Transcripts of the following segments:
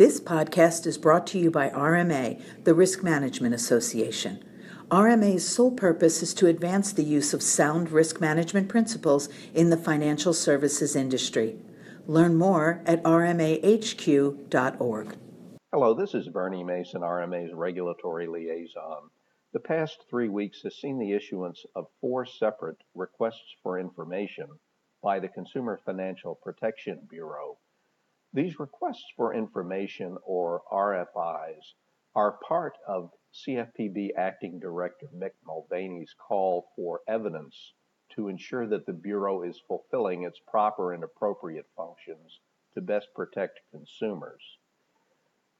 This podcast is brought to you by RMA, the Risk Management Association. RMA's sole purpose is to advance the use of sound risk management principles in the financial services industry. Learn more at rmahq.org. Hello, this is Bernie Mason, RMA's regulatory liaison. The past three weeks has seen the issuance of four separate requests for information by the Consumer Financial Protection Bureau. These requests for information, or RFIs, are part of CFPB Acting Director Mick Mulvaney's call for evidence to ensure that the Bureau is fulfilling its proper and appropriate functions to best protect consumers.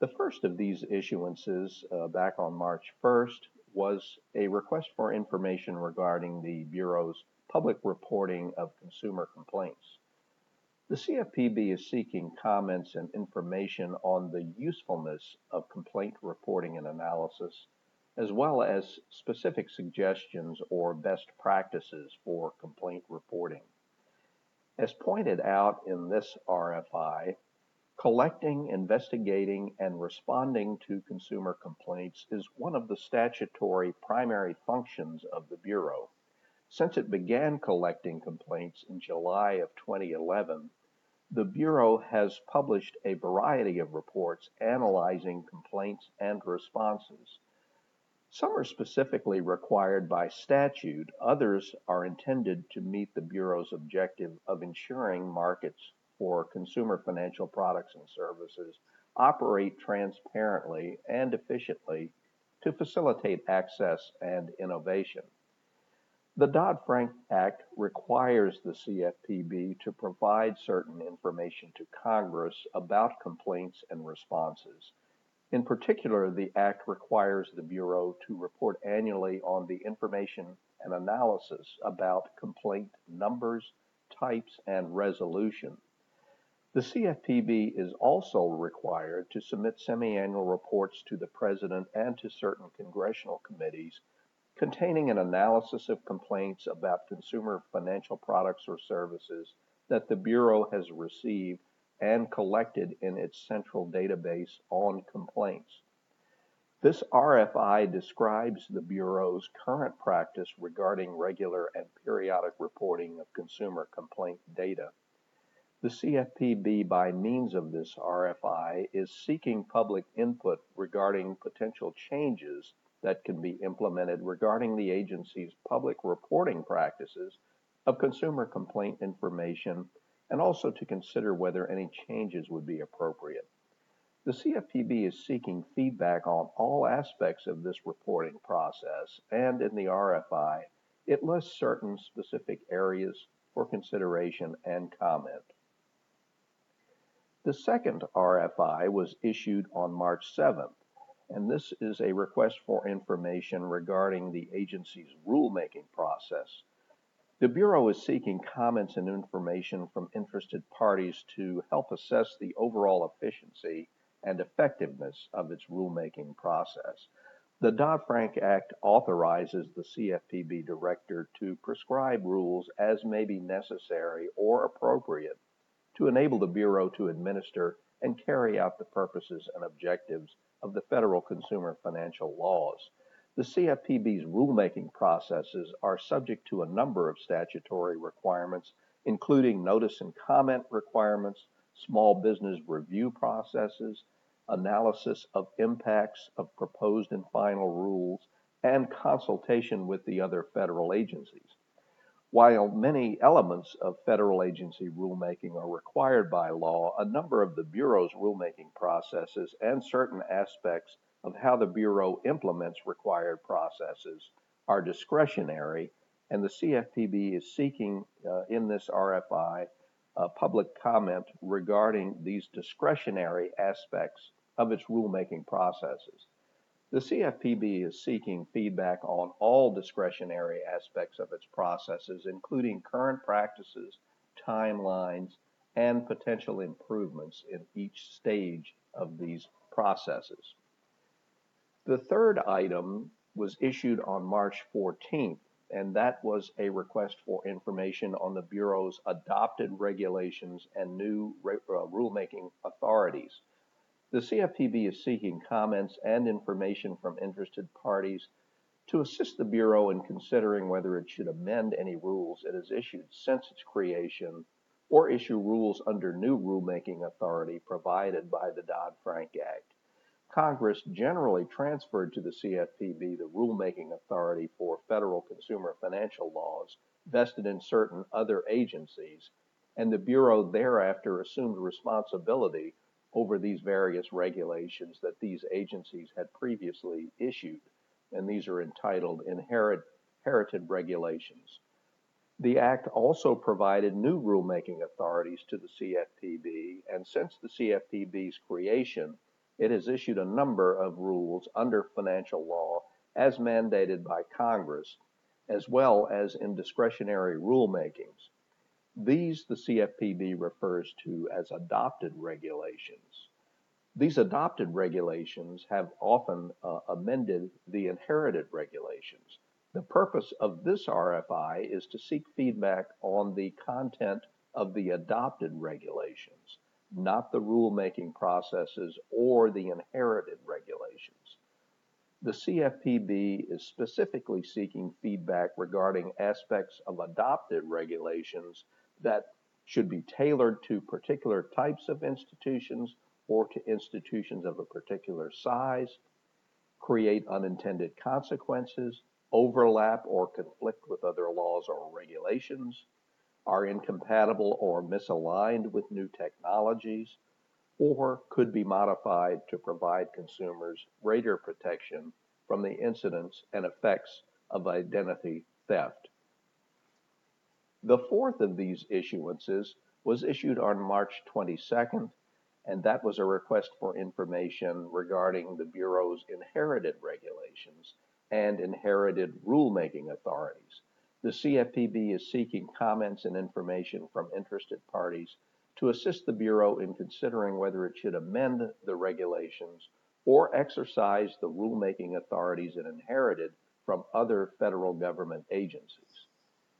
The first of these issuances, uh, back on March 1st, was a request for information regarding the Bureau's public reporting of consumer complaints. The CFPB is seeking comments and information on the usefulness of complaint reporting and analysis, as well as specific suggestions or best practices for complaint reporting. As pointed out in this RFI, collecting, investigating, and responding to consumer complaints is one of the statutory primary functions of the Bureau. Since it began collecting complaints in July of 2011, the Bureau has published a variety of reports analyzing complaints and responses. Some are specifically required by statute, others are intended to meet the Bureau's objective of ensuring markets for consumer financial products and services operate transparently and efficiently to facilitate access and innovation. The Dodd-Frank Act requires the CFPB to provide certain information to Congress about complaints and responses. In particular, the Act requires the Bureau to report annually on the information and analysis about complaint numbers, types, and resolution. The CFPB is also required to submit semi-annual reports to the President and to certain congressional committees containing an analysis of complaints about consumer financial products or services that the Bureau has received and collected in its central database on complaints. This RFI describes the Bureau's current practice regarding regular and periodic reporting of consumer complaint data. The CFPB, by means of this RFI, is seeking public input regarding potential changes that can be implemented regarding the agency's public reporting practices of consumer complaint information and also to consider whether any changes would be appropriate. The CFPB is seeking feedback on all aspects of this reporting process, and in the RFI, it lists certain specific areas for consideration and comment. The second RFI was issued on March 7th and this is a request for information regarding the agency's rulemaking process. The Bureau is seeking comments and information from interested parties to help assess the overall efficiency and effectiveness of its rulemaking process. The Dodd Frank Act authorizes the CFPB director to prescribe rules as may be necessary or appropriate to enable the Bureau to administer and carry out the purposes and objectives of the federal consumer financial laws. The CFPB's rulemaking processes are subject to a number of statutory requirements, including notice and comment requirements, small business review processes, analysis of impacts of proposed and final rules, and consultation with the other federal agencies. While many elements of federal agency rulemaking are required by law, a number of the Bureau's rulemaking processes and certain aspects of how the Bureau implements required processes are discretionary, and the CFPB is seeking uh, in this RFI public comment regarding these discretionary aspects of its rulemaking processes. The CFPB is seeking feedback on all discretionary aspects of its processes, including current practices, timelines, and potential improvements in each stage of these processes. The third item was issued on March 14th, and that was a request for information on the Bureau's adopted regulations and new uh, rulemaking authorities. The CFPB is seeking comments and information from interested parties to assist the Bureau in considering whether it should amend any rules it has issued since its creation or issue rules under new rulemaking authority provided by the Dodd-Frank Act. Congress generally transferred to the CFPB the rulemaking authority for federal consumer financial laws vested in certain other agencies, and the Bureau thereafter assumed responsibility over these various regulations that these agencies had previously issued, and these are entitled inherit, inherited regulations. The Act also provided new rulemaking authorities to the CFPB, and since the CFPB's creation, it has issued a number of rules under financial law as mandated by Congress, as well as in discretionary rulemakings. These the CFPB refers to as adopted regulations. These adopted regulations have often uh, amended the inherited regulations. The purpose of this RFI is to seek feedback on the content of the adopted regulations, not the rulemaking processes or the inherited regulations. The CFPB is specifically seeking feedback regarding aspects of adopted regulations that should be tailored to particular types of institutions or to institutions of a particular size, create unintended consequences, overlap or conflict with other laws or regulations, are incompatible or misaligned with new technologies, or could be modified to provide consumers greater protection from the incidents and effects of identity theft. The fourth of these issuances was issued on March 22nd, and that was a request for information regarding the Bureau's inherited regulations and inherited rulemaking authorities. The CFPB is seeking comments and information from interested parties to assist the Bureau in considering whether it should amend the regulations or exercise the rulemaking authorities it inherited from other federal government agencies.